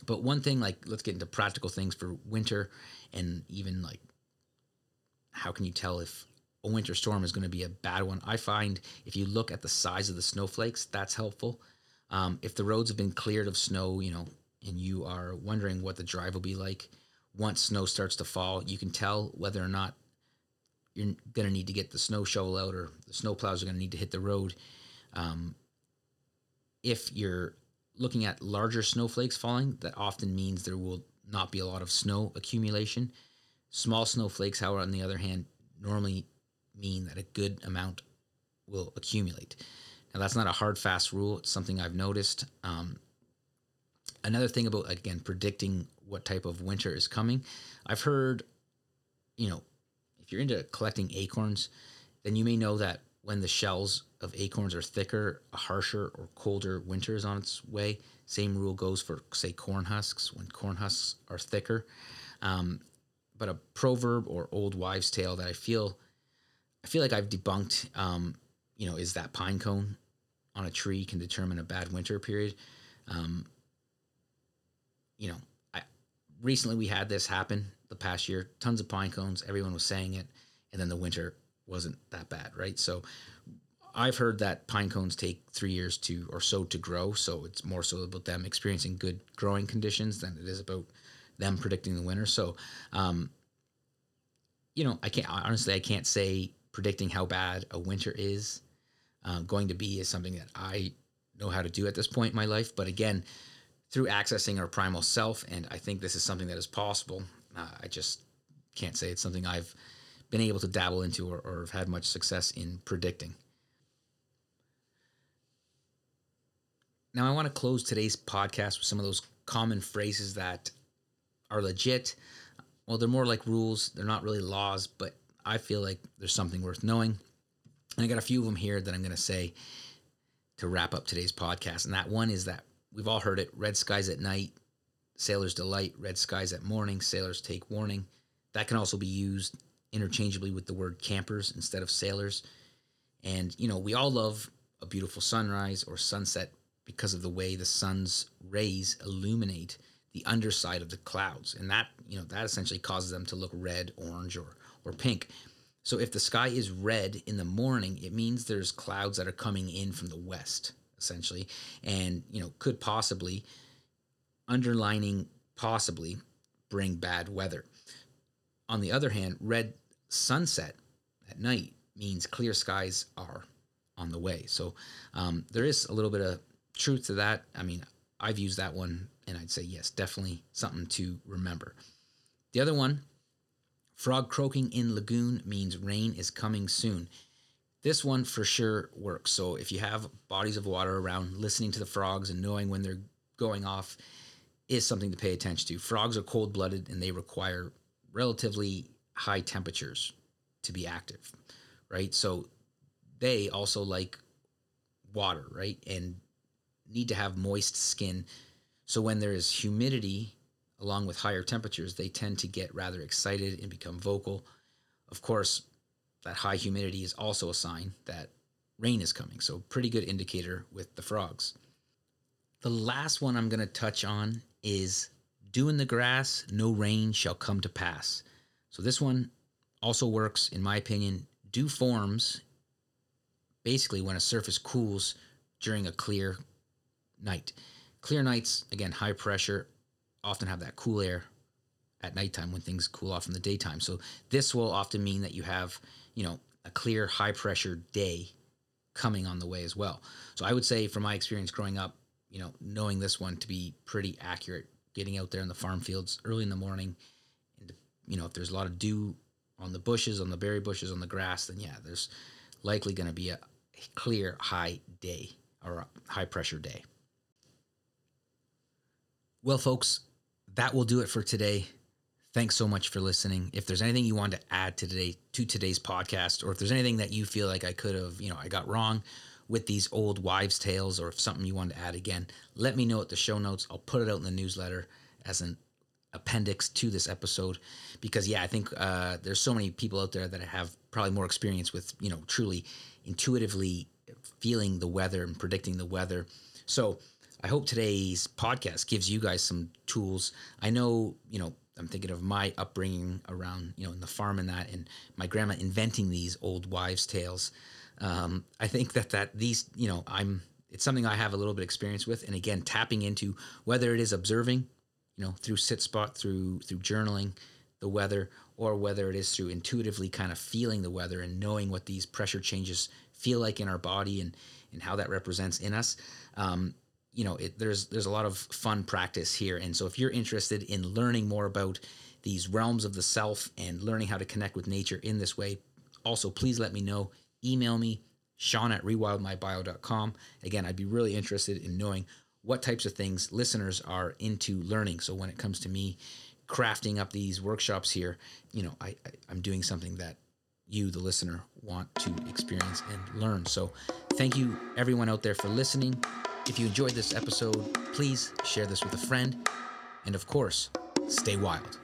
but one thing, like, let's get into practical things for winter and even like how can you tell if a winter storm is going to be a bad one? I find if you look at the size of the snowflakes, that's helpful. Um, if the roads have been cleared of snow, you know, and you are wondering what the drive will be like once snow starts to fall, you can tell whether or not you're going to need to get the snow shovel out or the snow plows are going to need to hit the road. Um, if you're looking at larger snowflakes falling, that often means there will not be a lot of snow accumulation. Small snowflakes, however, on the other hand, normally mean that a good amount will accumulate. Now, that's not a hard, fast rule. It's something I've noticed. Um, another thing about, again, predicting what type of winter is coming, I've heard, you know, you're into collecting acorns, then you may know that when the shells of acorns are thicker, a harsher or colder winter is on its way. Same rule goes for, say, corn husks, when corn husks are thicker. Um, but a proverb or old wives' tale that I feel, I feel like I've debunked, um, you know, is that pine cone on a tree can determine a bad winter period. Um, you know, I recently we had this happen the past year. Tons of pine cones. Everyone was saying it, and then the winter wasn't that bad, right? So I've heard that pine cones take three years to or so to grow. So it's more so about them experiencing good growing conditions than it is about them predicting the winter. So, um, you know, I can't honestly, I can't say predicting how bad a winter is uh, going to be is something that I know how to do at this point in my life. But again, through accessing our primal self, and I think this is something that is possible. Uh, I just can't say it's something I've been able to dabble into or, or have had much success in predicting. Now, I want to close today's podcast with some of those common phrases that are legit. Well, they're more like rules, they're not really laws, but I feel like there's something worth knowing. And I got a few of them here that I'm going to say to wrap up today's podcast. And that one is that we've all heard it red skies at night, sailors delight, red skies at morning, sailors take warning. That can also be used interchangeably with the word campers instead of sailors. And, you know, we all love a beautiful sunrise or sunset because of the way the sun's rays illuminate the underside of the clouds. And that, you know, that essentially causes them to look red, orange, or, or pink. So if the sky is red in the morning, it means there's clouds that are coming in from the west, essentially, and, you know, could possibly, underlining possibly, bring bad weather. On the other hand, red sunset at night means clear skies are on the way. So um, there is a little bit of truth to that. I mean, I've used that one and I'd say, yes, definitely something to remember. The other one, frog croaking in lagoon means rain is coming soon. This one for sure works. So if you have bodies of water around, listening to the frogs and knowing when they're going off is something to pay attention to. Frogs are cold blooded and they require relatively high temperatures to be active, right? So they also like water, right? And need to have moist skin. So when there is humidity along with higher temperatures, they tend to get rather excited and become vocal. Of course, that high humidity is also a sign that rain is coming. So, pretty good indicator with the frogs. The last one I'm going to touch on is dew in the grass, no rain shall come to pass. So, this one also works, in my opinion. Dew forms basically when a surface cools during a clear night. Clear nights, again, high pressure, often have that cool air at nighttime when things cool off in the daytime. So this will often mean that you have, you know, a clear high pressure day coming on the way as well. So I would say from my experience growing up, you know, knowing this one to be pretty accurate, getting out there in the farm fields early in the morning and you know, if there's a lot of dew on the bushes, on the berry bushes, on the grass, then yeah, there's likely going to be a clear high day or a high pressure day. Well, folks, that will do it for today. Thanks so much for listening. If there's anything you want to add to today to today's podcast, or if there's anything that you feel like I could have, you know, I got wrong with these old wives' tales, or if something you want to add again, let me know at the show notes. I'll put it out in the newsletter as an appendix to this episode because yeah i think uh, there's so many people out there that have probably more experience with you know truly intuitively feeling the weather and predicting the weather so I hope today's podcast gives you guys some tools. I know, you know, I'm thinking of my upbringing around, you know, in the farm and that, and my grandma inventing these old wives' tales. Um, I think that that these, you know, I'm it's something I have a little bit experience with, and again, tapping into whether it is observing, you know, through sit spot, through through journaling, the weather, or whether it is through intuitively kind of feeling the weather and knowing what these pressure changes feel like in our body and and how that represents in us. Um, you know, it, there's there's a lot of fun practice here, and so if you're interested in learning more about these realms of the self and learning how to connect with nature in this way, also please let me know. Email me, Shawn at rewildmybio.com. Again, I'd be really interested in knowing what types of things listeners are into learning. So when it comes to me crafting up these workshops here, you know, I, I I'm doing something that you, the listener, want to experience and learn. So thank you everyone out there for listening. If you enjoyed this episode, please share this with a friend. And of course, stay wild.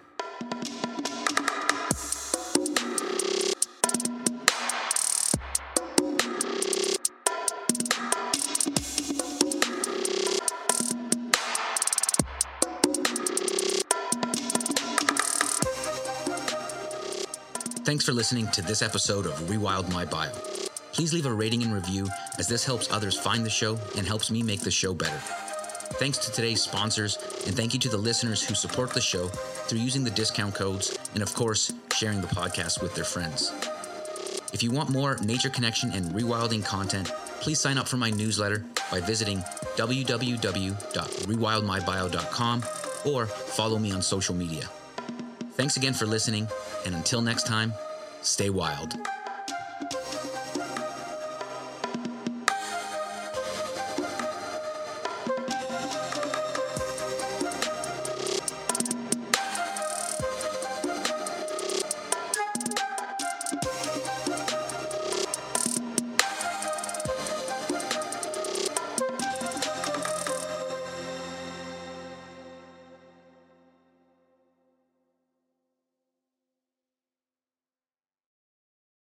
Thanks for listening to this episode of Rewild My Bio. Please leave a rating and review as this helps others find the show and helps me make the show better. Thanks to today's sponsors, and thank you to the listeners who support the show through using the discount codes and, of course, sharing the podcast with their friends. If you want more nature connection and rewilding content, please sign up for my newsletter by visiting www.rewildmybio.com or follow me on social media. Thanks again for listening, and until next time, stay wild.